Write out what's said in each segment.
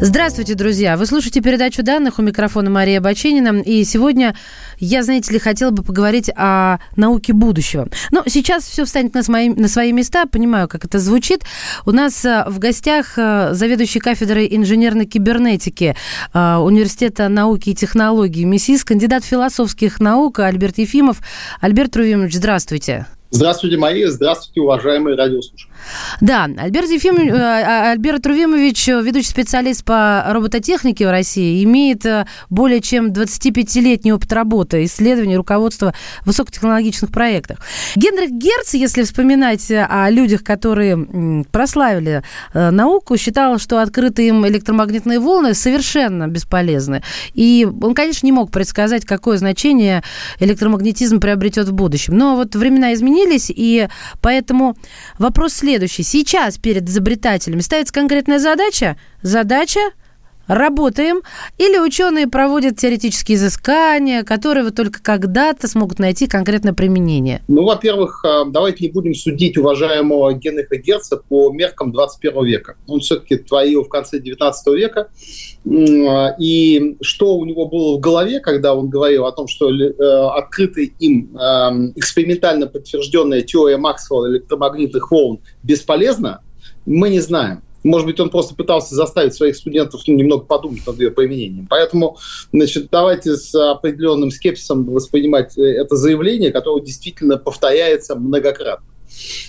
Здравствуйте, друзья! Вы слушаете передачу данных у микрофона Мария Баченина. И сегодня я, знаете ли, хотела бы поговорить о науке будущего. Но сейчас все встанет на свои, на свои места. Понимаю, как это звучит. У нас э, в гостях э, заведующий кафедрой инженерной кибернетики э, Университета науки и технологий МИСИС, кандидат философских наук Альберт Ефимов. Альберт Рувимович, здравствуйте. Здравствуйте, Мария. Здравствуйте, уважаемые радиослушатели. Да, Альберт, Ефим, э, а, Альберт Рувимович, ведущий специалист по робототехнике в России, имеет э, более чем 25-летний опыт работы, исследований, руководства в высокотехнологичных проектах. Генрих Герц, если вспоминать о людях, которые прославили э, науку, считал, что открытые им электромагнитные волны совершенно бесполезны. И он, конечно, не мог предсказать, какое значение электромагнетизм приобретет в будущем. Но вот времена изменились, и поэтому вопрос следующий. Сейчас перед изобретателями ставится конкретная задача. Задача работаем, или ученые проводят теоретические изыскания, которые вот только когда-то смогут найти конкретное применение? Ну, во-первых, э, давайте не будем судить уважаемого Генриха Герца по меркам 21 века. Он все-таки творил в конце 19 века. И что у него было в голове, когда он говорил о том, что э, открытая им эм, экспериментально подтвержденная теория Максвелла электромагнитных волн бесполезна, мы не знаем. Может быть, он просто пытался заставить своих студентов ну, немного подумать над ее применением. Поэтому, значит, давайте с определенным скепсисом воспринимать э, это заявление, которое действительно повторяется многократно.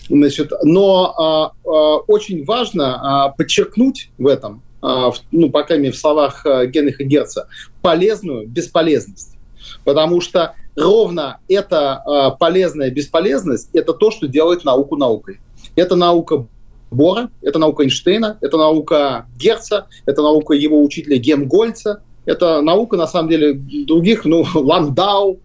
Значит, но а, а, очень важно а, подчеркнуть в этом, а, в, ну, по крайней мере, в словах а, Генриха Герца, полезную бесполезность. Потому что ровно эта а, полезная бесполезность – это то, что делает науку наукой. Это наука Бора, это наука Эйнштейна, это наука Герца, это наука его учителя Гемгольца, это наука, на самом деле, других, ну, Ландау,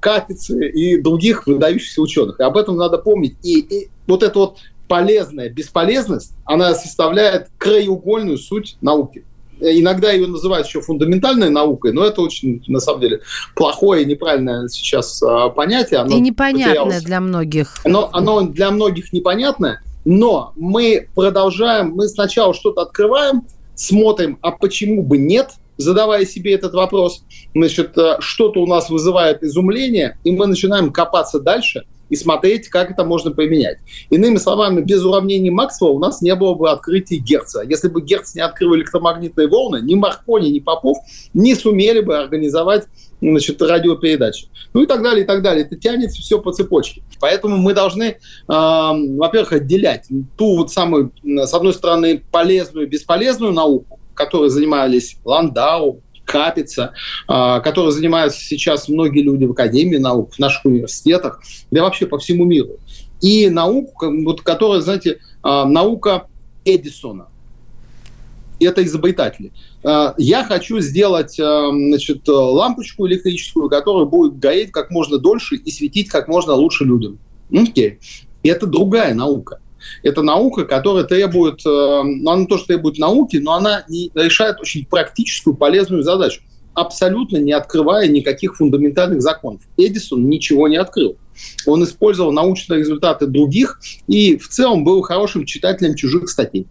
Капицы и других выдающихся ученых. И об этом надо помнить. И, и вот эта вот полезная бесполезность, она составляет краеугольную суть науки. Иногда ее называют еще фундаментальной наукой, но это очень, на самом деле, плохое и неправильное сейчас а, понятие. Оно и непонятное потерялось. для многих. Оно, оно для многих непонятное, но мы продолжаем, мы сначала что-то открываем, смотрим, а почему бы нет, задавая себе этот вопрос, значит, э, что-то у нас вызывает изумление, и мы начинаем копаться дальше и смотреть, как это можно поменять. Иными словами, без уравнений Максвелла у нас не было бы открытия Герца. Если бы Герц не открыл электромагнитные волны, ни Маркони, ни Попов не сумели бы организовать значит, радиопередачи. Ну и так далее, и так далее. Это тянется все по цепочке. Поэтому мы должны, э, во-первых, отделять ту вот самую, с одной стороны, полезную и бесполезную науку, которой занимались Ландау, Капица, которой занимаются сейчас многие люди в Академии наук, в наших университетах, да вообще по всему миру. И науку, вот, которая, знаете, э, наука Эдисона – это изобретатели. А, я хочу сделать а, значит, лампочку электрическую, которая будет гореть как можно дольше и светить как можно лучше людям. Окей. И это другая наука. Это наука, которая требует, а, ну, она тоже требует науки, но она решает очень практическую, полезную задачу, абсолютно не открывая никаких фундаментальных законов. Эдисон ничего не открыл. Он использовал научные результаты других и в целом был хорошим читателем чужих статей.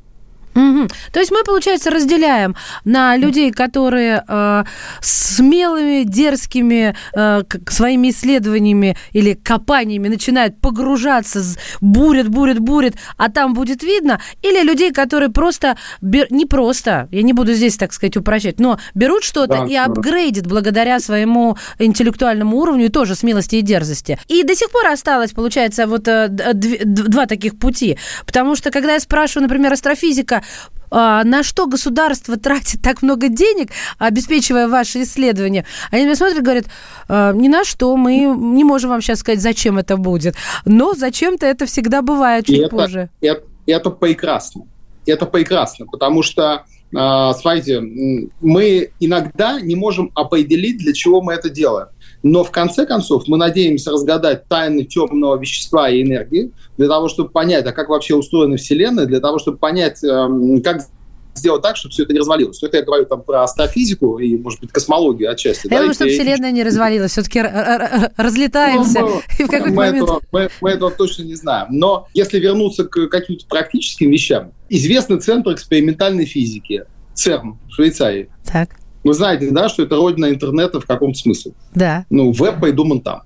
Угу. То есть мы, получается, разделяем на людей, которые э, смелыми, дерзкими э, своими исследованиями или копаниями начинают погружаться, бурят, бурят, бурят, а там будет видно, или людей, которые просто, бер... не просто, я не буду здесь, так сказать, упрощать, но берут что-то да, и апгрейдят благодаря своему интеллектуальному уровню и тоже смелости и дерзости. И до сих пор осталось, получается, вот э, два таких пути, потому что, когда я спрашиваю, например, астрофизика, на что государство тратит так много денег, обеспечивая ваши исследования? Они меня смотрят и говорят, «А, ни на что, мы не можем вам сейчас сказать, зачем это будет. Но зачем-то это всегда бывает чуть и это, позже. Это, это прекрасно. Это прекрасно, потому что а, смотрите, мы иногда не можем определить, для чего мы это делаем. Но в конце концов мы надеемся разгадать тайны темного вещества и энергии для того, чтобы понять, а как вообще устроена Вселенная, для того, чтобы понять, эм, как сделать так, чтобы все это не развалилось. Это я говорю там про астрофизику и, может быть, космологию отчасти. Я да, думаю, чтобы Вселенная не развалилась. Все-таки разлетаемся. Ну, мы, и в мы, момент... этого, мы, мы этого точно не знаем. Но если вернуться к каким-то практическим вещам, известный центр экспериментальной физики, ЦЕРН в Швейцарии. Так. Вы знаете, да, что это родина интернета в каком-то смысле. Да. Ну, веб пойду там.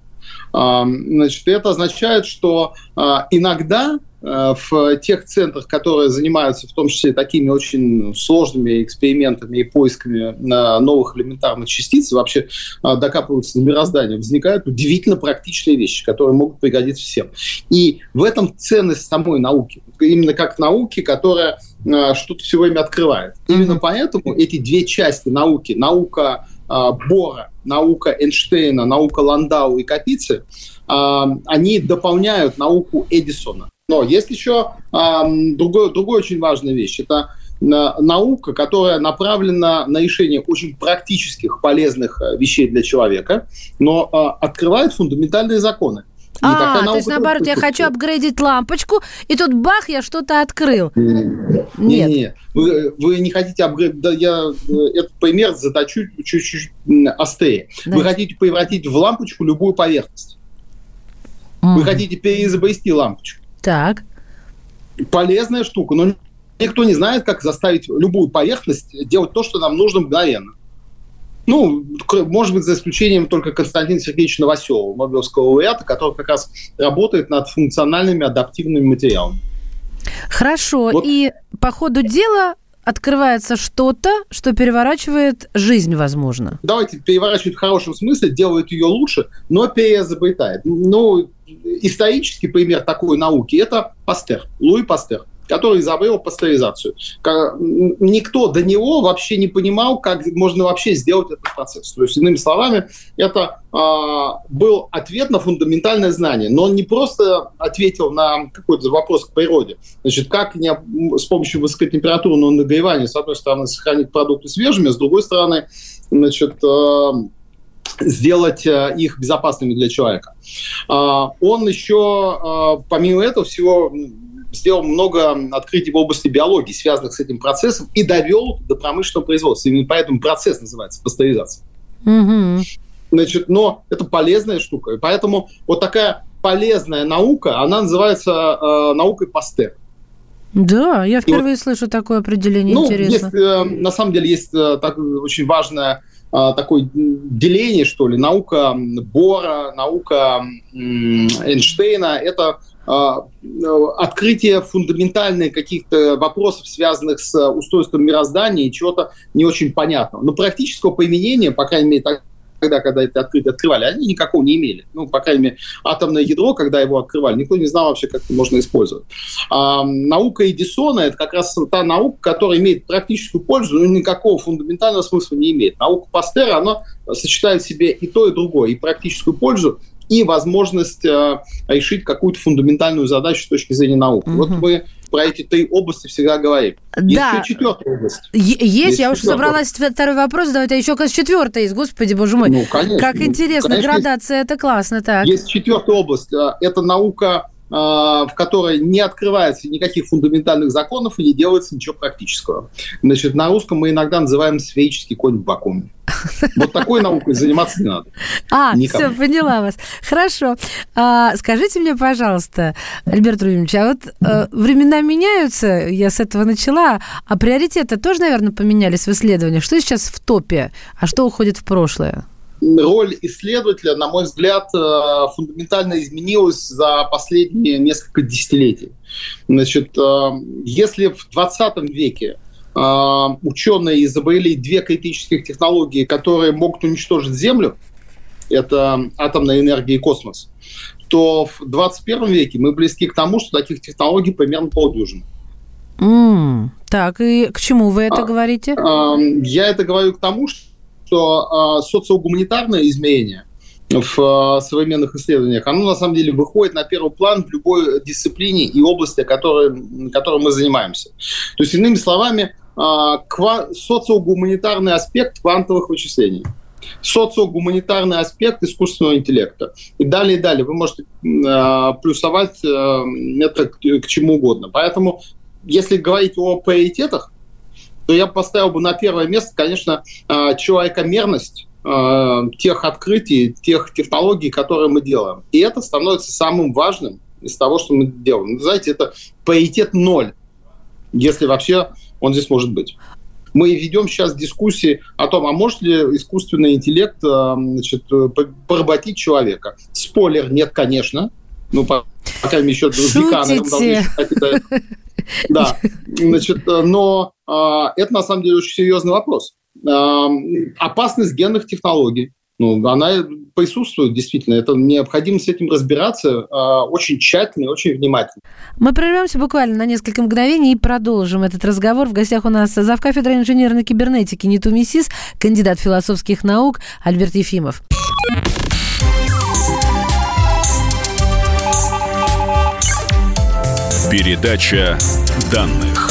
Значит, это означает, что а, иногда в тех центрах, которые занимаются в том числе такими очень сложными экспериментами и поисками новых элементарных частиц, вообще э, докапываются до мироздания, возникают удивительно практичные вещи, которые могут пригодиться всем. И в этом ценность самой науки. Именно как науки, которая э, что-то все время открывает. Именно поэтому эти две части науки, наука Бора, наука Эйнштейна, наука Ландау и Капицы, они дополняют науку Эдисона. Но есть еще э, другой, другой очень важная вещь. Это наука, которая направлена на решение очень практических, полезных э, вещей для человека, но э, открывает фундаментальные законы. а, то есть наоборот, я хочу апгрейдить лампочку, и тут бах, я что-то открыл. Нет. Нет, нет. Вы, вы не хотите апгрейдить, да, я э, этот пример заточу чуть-чуть острее. Да. Вы хотите превратить в лампочку любую поверхность. Mm. Вы хотите переизобрести лампочку. Так. Полезная штука, но никто не знает, как заставить любую поверхность делать то, что нам нужно мгновенно. Ну, может быть, за исключением только Константина Сергеевича Новоселова, Нобелевского лауреата, который как раз работает над функциональными адаптивными материалами. Хорошо. Вот. И по ходу дела открывается что-то, что переворачивает жизнь, возможно. Давайте переворачивает в хорошем смысле, делает ее лучше, но переизобретает. Ну, исторический пример такой науки – это Пастер, Луи Пастер который изобрел пастеризацию. Никто до него вообще не понимал, как можно вообще сделать этот процесс. То есть, иными словами, это э, был ответ на фундаментальное знание. Но он не просто ответил на какой-то вопрос к природе. Значит, как не, с помощью высокотемпературного нагревания, с одной стороны, сохранить продукты свежими, с другой стороны, значит, э, сделать э, их безопасными для человека. Он еще, помимо этого всего, сделал много открытий в области биологии, связанных с этим процессом, и довел до промышленного производства. Именно поэтому процесс называется пастеризация. Угу. Значит, но это полезная штука. И поэтому вот такая полезная наука, она называется э, наукой Пастер. Да, я впервые и слышу такое определение, ну, интересно. Есть, э, на самом деле есть э, так, очень важное э, такое деление, что ли, наука Бора, наука Эйнштейна, это а, открытие фундаментальных каких-то вопросов, связанных с устройством мироздания и чего-то не очень понятного. Но практического применения, по крайней мере, тогда, когда это открытие открывали, они никакого не имели. Ну, по крайней мере, атомное ядро, когда его открывали, никто не знал вообще, как это можно использовать. А, наука Эдисона – это как раз та наука, которая имеет практическую пользу, но никакого фундаментального смысла не имеет. Наука Пастера, она сочетает в себе и то, и другое, и практическую пользу, и возможность э, решить какую-то фундаментальную задачу с точки зрения науки. Угу. Вот мы про эти три области всегда говорим. Есть да. еще четвертая область. Есть, есть я уже собралась второй вопрос задавать, а еще, кажется, четвертая есть. Господи, боже мой. Ну, конечно. Как интересно, конечно, градация, есть, это классно. Так. Есть четвертая область. Э, это наука а, в которой не открывается никаких фундаментальных законов и не делается ничего практического. Значит, на русском мы иногда называем сферический конь в вакууме. Вот такой наукой заниматься не надо. А, Никому. все, поняла вас. Хорошо. А, скажите мне, пожалуйста, Альберт Рубинович, а вот а, времена меняются, я с этого начала, а приоритеты тоже, наверное, поменялись в исследованиях. Что сейчас в топе, а что уходит в прошлое? Роль исследователя, на мой взгляд, э, фундаментально изменилась за последние несколько десятилетий. Значит, э, если в 20 веке э, ученые изобрели две критических технологии, которые могут уничтожить Землю, это атомная энергия и космос, то в 21 веке мы близки к тому, что таких технологий примерно полдюжины. Mm, так, и к чему вы это а, говорите? Я это говорю к тому, что что э, социогуманитарное измерение в э, современных исследованиях, оно на самом деле выходит на первый план в любой дисциплине и области, которой, которой мы занимаемся. То есть, иными словами, социогуманитарный аспект квантовых вычислений социогуманитарный аспект искусственного интеллекта. И далее, и далее. Вы можете э, плюсовать э, это к, к чему угодно. Поэтому, если говорить о приоритетах, то я поставил бы на первое место, конечно, э, человекомерность э, тех открытий, тех технологий, которые мы делаем. И это становится самым важным из того, что мы делаем. Знаете, это приоритет ноль, если вообще он здесь может быть. Мы ведем сейчас дискуссии о том, а может ли искусственный интеллект э, значит, поработить человека. Спойлер, нет, конечно. Ну, по, по крайней мере, еще века, наверное, Да, значит, но а, это на самом деле очень серьезный вопрос. А, опасность генных технологий ну, она присутствует действительно. Это необходимо с этим разбираться э, очень тщательно и очень внимательно. Мы прервемся буквально на несколько мгновений и продолжим этот разговор. В гостях у нас завкафедра инженерной кибернетики НИТУ МИСИС, кандидат философских наук Альберт Ефимов. Передача данных.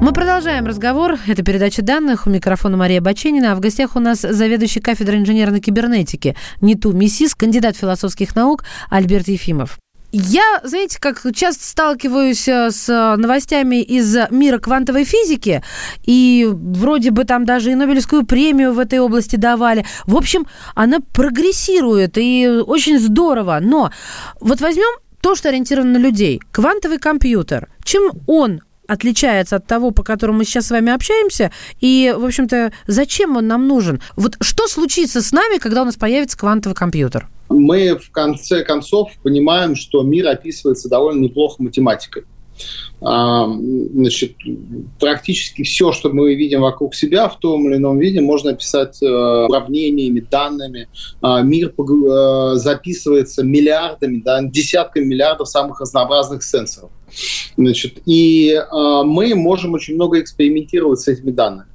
Мы продолжаем разговор. Это передача данных. У микрофона Мария Баченина. А в гостях у нас заведующий кафедрой инженерной кибернетики НИТУ МИСИС, кандидат философских наук Альберт Ефимов. Я, знаете, как часто сталкиваюсь э, с новостями из мира квантовой физики, и вроде бы там даже и Нобелевскую премию в этой области давали. В общем, она прогрессирует, и очень здорово. Но вот возьмем то, что ориентировано на людей. Квантовый компьютер. Чем он отличается от того, по которому мы сейчас с вами общаемся, и, в общем-то, зачем он нам нужен? Вот что случится с нами, когда у нас появится квантовый компьютер? Мы, в конце концов, понимаем, что мир описывается довольно неплохо математикой. А, значит, практически все, что мы видим вокруг себя в том или ином виде, можно описать э, уравнениями, данными. А, мир э, записывается миллиардами, да, десятками миллиардов самых разнообразных сенсоров. Значит, и э, мы можем очень много экспериментировать с этими данными.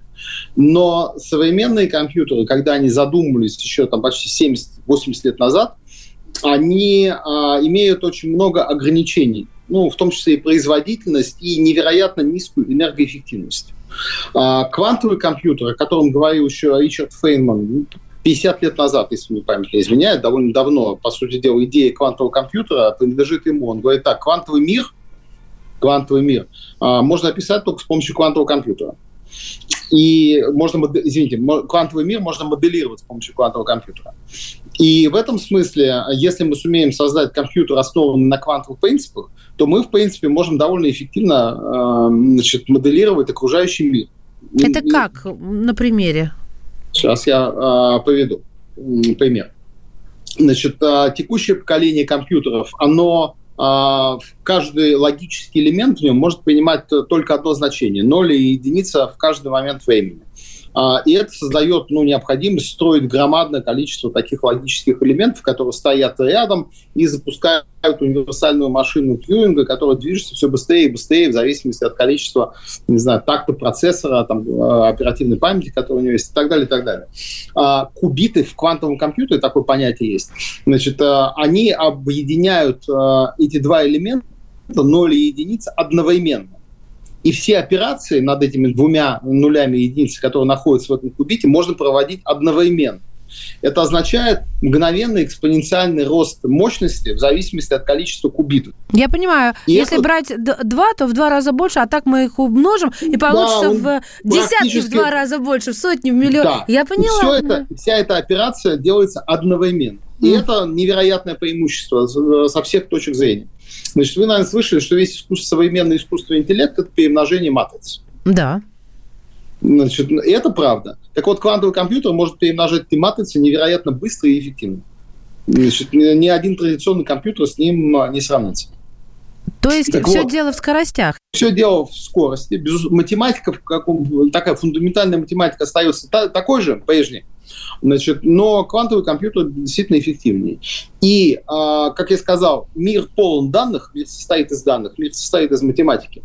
Но современные компьютеры, когда они задумывались еще там почти 70-80 лет назад, они э, имеют очень много ограничений, ну, в том числе и производительность, и невероятно низкую энергоэффективность. А, квантовый компьютер, о котором говорил еще Ричард Фейнман 50 лет назад, если мне память не изменяет, довольно давно, по сути дела, идея квантового компьютера принадлежит ему. Он говорит так, квантовый мир квантовый мир, а, можно описать только с помощью квантового компьютера. И можно, извините, квантовый мир можно моделировать с помощью квантового компьютера. И в этом смысле, если мы сумеем создать компьютер, основанный на квантовых принципах, то мы, в принципе, можем довольно эффективно а, значит, моделировать окружающий мир. Это как на примере? Сейчас я э, поведу пример. Значит, э, текущее поколение компьютеров, оно каждый логический элемент в нем может принимать только одно значение – ноль и единица в каждый момент времени. А, и это создает ну, необходимость строить громадное количество таких логических элементов, которые стоят рядом и запускают универсальную машину Тьюринга, которая движется все быстрее и быстрее в зависимости от количества, не знаю, такта процессора, там, э, оперативной памяти, которая у него есть, и так далее, и так далее. А, кубиты в квантовом компьютере, такое понятие есть, значит, э, они объединяют э, эти два элемента, ноль и единица, одновременно. И все операции над этими двумя нулями единиц, которые находятся в этом кубите, можно проводить одновременно. Это означает мгновенный экспоненциальный рост мощности в зависимости от количества кубитов. Я понимаю. И Если это... брать два, то в два раза больше, а так мы их умножим, и получится да, в десятки в два раза больше, в сотни, в миллион. Да. Я поняла. Все это, вся эта операция делается одновременно. И mm. это невероятное преимущество со всех точек зрения. Значит, вы, наверное, слышали, что весь искусство, современный искусственный интеллект – это перемножение матриц. Да. Значит, и это правда. Так вот, квантовый компьютер может перемножать эти матрицы невероятно быстро и эффективно. Значит, ни один традиционный компьютер с ним а, не сравнится. То есть так все вот, дело в скоростях? Все дело в скорости. Без, математика, как, такая фундаментальная математика остается та, такой же, прежней. Значит, но квантовый компьютер действительно эффективнее. И, а, как я сказал, мир полон данных, мир состоит из данных, мир состоит из математики,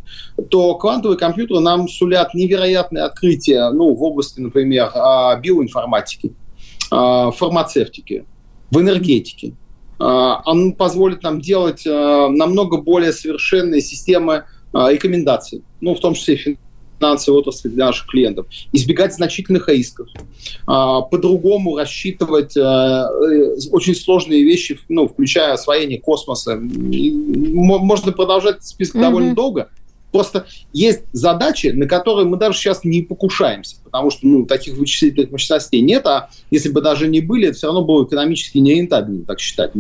то квантовые компьютеры нам сулят невероятные открытия ну, в области, например, а, биоинформатики, а, фармацевтики, в энергетике. Он позволит нам делать намного более совершенные системы рекомендации, ну, в том числе финансовой отрасли для наших клиентов, избегать значительных рисков, по-другому рассчитывать очень сложные вещи, ну, включая освоение космоса. Можно продолжать список mm-hmm. довольно долго. Просто есть задачи, на которые мы даже сейчас не покушаемся, потому что ну, таких вычислительных мощностей нет, а если бы даже не были, это все равно было экономически нерентабельно, так считать.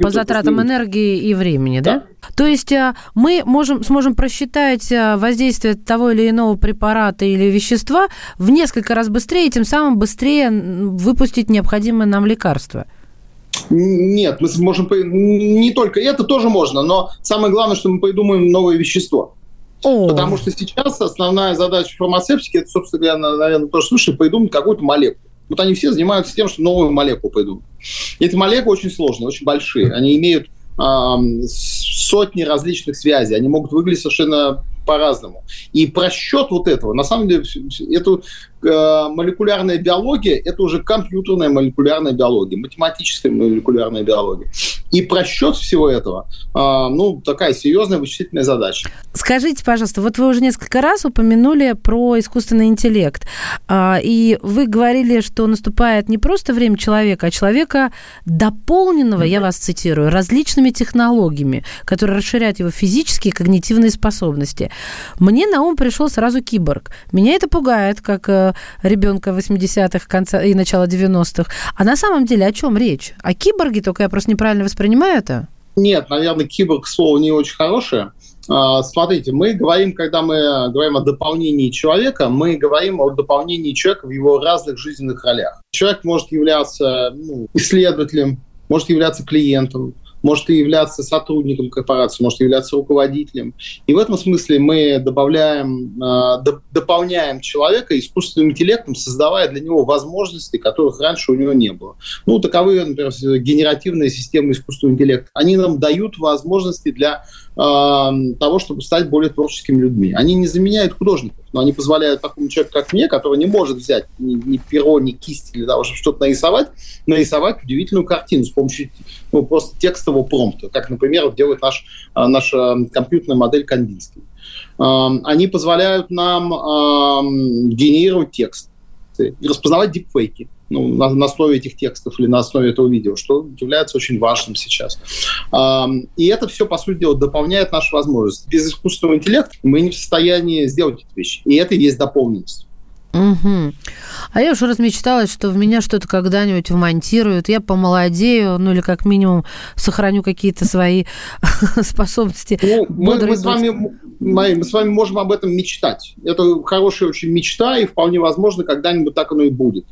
По затратам энергии и времени, да? да? То есть а, мы можем, сможем просчитать а, воздействие того или иного препарата или вещества в несколько раз быстрее, и тем самым быстрее выпустить необходимое нам лекарство. Нет, мы можем не только это тоже можно, но самое главное, что мы придумаем новое вещество. Потому что сейчас основная задача фармацевтики, это, собственно говоря, наверное, тоже слышали, придумать какую-то молекулу. Вот они все занимаются тем, что новую молекулу придумают. И эти молекулы очень сложные, очень большие. Они имеют э, сотни различных связей. Они могут выглядеть совершенно по-разному. И просчет вот этого, на самом деле, это э, молекулярная биология, это уже компьютерная молекулярная биология, математическая молекулярная биология. И просчет всего этого, э, ну, такая серьезная вычислительная задача. Скажите, пожалуйста, вот вы уже несколько раз упомянули про искусственный интеллект, э, и вы говорили, что наступает не просто время человека, а человека дополненного, я вас цитирую, различными технологиями, которые расширяют его физические и когнитивные способности. Мне на ум пришел сразу киборг. Меня это пугает, как э, ребенка 80-х конца и начала 90-х. А на самом деле о чем речь? О киборге, только я просто неправильно воспринимаю это? Нет, наверное, киборг слово не очень хорошее. А, смотрите, мы говорим, когда мы говорим о дополнении человека, мы говорим о дополнении человека в его разных жизненных ролях. Человек может являться ну, исследователем, может являться клиентом, может являться сотрудником корпорации, может являться руководителем. И в этом смысле мы добавляем, э, дополняем человека искусственным интеллектом, создавая для него возможности, которых раньше у него не было. Ну, таковы, например, генеративные системы искусственного интеллекта. Они нам дают возможности для э, того, чтобы стать более творческими людьми. Они не заменяют художников но они позволяют такому человеку, как мне, который не может взять ни, ни перо, ни кисть для того, чтобы что-то нарисовать, нарисовать удивительную картину с помощью ну, просто текстового промпта, как, например, делает наш, а, наша компьютерная модель Кандинский. Они позволяют нам генерировать текст и распознавать дипфейки ну, на, на основе этих текстов или на основе этого видео, что является очень важным сейчас. И это все, по сути дела, дополняет наши возможности. Без искусственного интеллекта мы не в состоянии сделать эти вещи. И это и есть дополненность. Угу. А я уже размечталась, что в меня что-то когда-нибудь вмонтируют, я помолодею, ну или как минимум сохраню какие-то свои способности. Ну, мы, мы, с вами, мы, мы с вами можем об этом мечтать. Это хорошая очень мечта, и вполне возможно, когда-нибудь так оно и будет.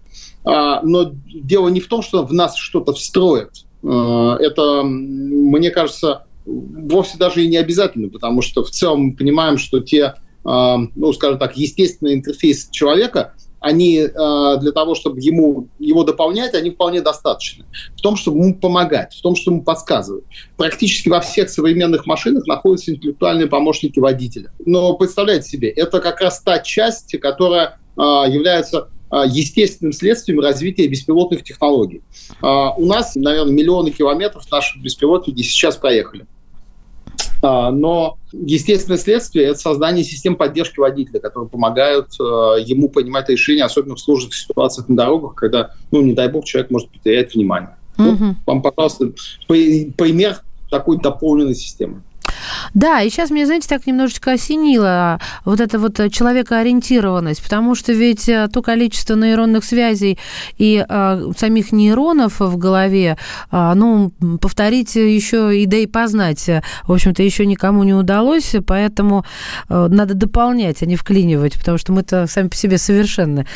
А, но дело не в том, что в нас что-то встроят. А, это, мне кажется, вовсе даже и не обязательно, потому что в целом мы понимаем, что те, ну, скажем так, естественные интерфейсы человека, они для того, чтобы ему, его дополнять, они вполне достаточны. В том, чтобы ему помогать, в том, чтобы ему подсказывать. Практически во всех современных машинах находятся интеллектуальные помощники водителя. Но представляете себе, это как раз та часть, которая является а, естественным следствием развития беспилотных технологий. А, у нас, наверное, миллионы километров наши беспилотники сейчас проехали. А, но естественное следствие – это создание систем поддержки водителя, которые помогают ему принимать решения, особенно в сложных ситуациях на дорогах, когда, ну, не дай бог, человек может потерять внимание. Угу. Ну, вам, пожалуйста, пример такой дополненной системы. Да, и сейчас мне, знаете, так немножечко осенило вот эта вот человекоориентированность, потому что ведь э, то количество нейронных связей и а, самих нейронов в голове, а, ну, повторить еще и да и познать, в общем-то, еще никому не удалось, поэтому а, надо дополнять, а не вклинивать, потому что мы-то сами по себе совершенны,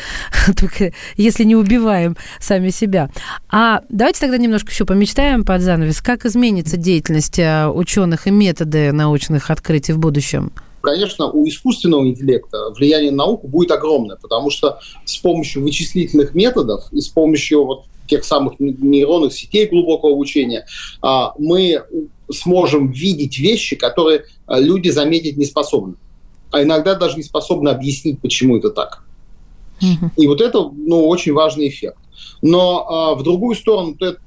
только если не убиваем сами себя. А давайте тогда немножко еще помечтаем под занавес, как изменится деятельность ученых и методы методы научных открытий в будущем? конечно, у искусственного интеллекта влияние на науку будет огромное, потому что с помощью вычислительных методов и с помощью вот тех самых нейронных сетей глубокого обучения а, мы сможем видеть вещи, которые а, люди заметить не способны, а иногда даже не способны объяснить, почему это так. Mm-hmm. И вот это ну, очень важный эффект. Но а, в другую сторону это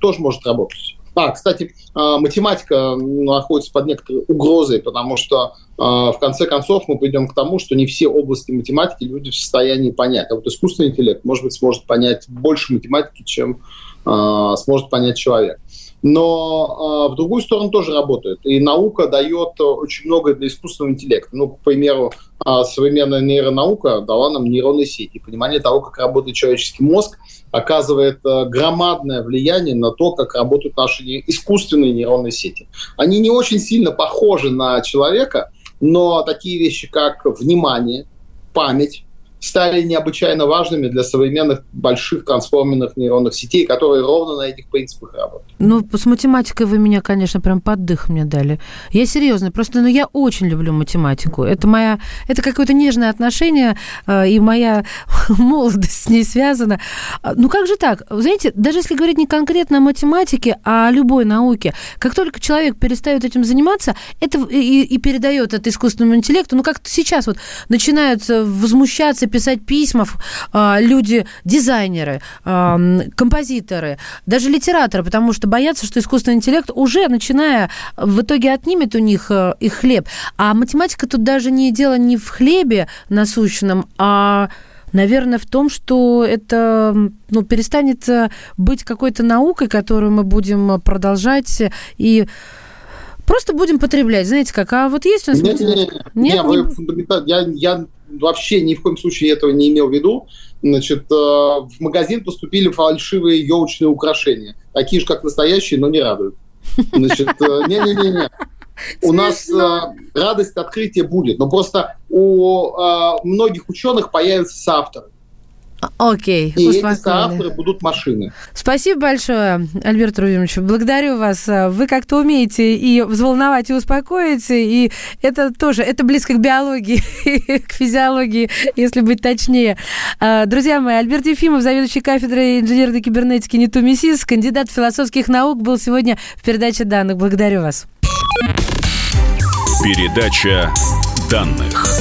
тоже может работать. А, кстати, а, математика находится под некоторой угрозой, потому что а, в конце концов мы придем к тому, что не все области математики люди в состоянии понять. А вот искусственный интеллект, может быть, сможет понять больше математики, чем сможет понять человек но э, в другую сторону тоже работает. И наука дает очень многое для искусственного интеллекта. Ну, к примеру, э, современная нейронаука дала нам нейронные сети. Понимание того, как работает человеческий мозг, оказывает э, громадное влияние на то, как работают наши искусственные нейронные сети. Они не очень сильно похожи на человека, но такие вещи, как внимание, память, стали необычайно важными для современных больших трансформерных нейронных сетей, которые ровно на этих принципах работают. Ну, с математикой вы меня, конечно, прям поддых мне дали. Я серьезно, просто, ну, я очень люблю математику. Это моя, это какое-то нежное отношение, э, и моя молодость с ней связана. А, ну, как же так? Знаете, даже если говорить не конкретно о математике, а о любой науке, как только человек перестает этим заниматься, это и, и передает это искусственному интеллекту, ну, как-то сейчас вот начинаются возмущаться, писать письма а, люди, дизайнеры, а, композиторы, даже литераторы, потому что боятся, что искусственный интеллект уже, начиная, в итоге отнимет у них э, их хлеб. А математика тут даже не дело не в хлебе насущном, а наверное, в том, что это ну, перестанет э, быть какой-то наукой, которую мы будем продолжать и просто будем потреблять. Знаете как? А вот есть у нас... Нет, нет, нет. нет, нет не... я, я вообще ни в коем случае этого не имел в виду. Значит, э, в магазин поступили фальшивые елочные украшения. Такие же, как настоящие, но не радуют. Значит, э, не-не-не-не. У нас э, радость открытия будет, но просто у многих ученых появятся соавторы. Окей, И эти авторы будут машины. Спасибо большое, Альберт Рувимович. Благодарю вас. Вы как-то умеете и взволновать, и успокоить, и это тоже, это близко к биологии, к физиологии, если быть точнее. А, друзья мои, Альберт Ефимов, заведующий кафедрой инженерной кибернетики НИТУ МИСИС, кандидат философских наук, был сегодня в передаче данных. Благодарю вас. Передача данных.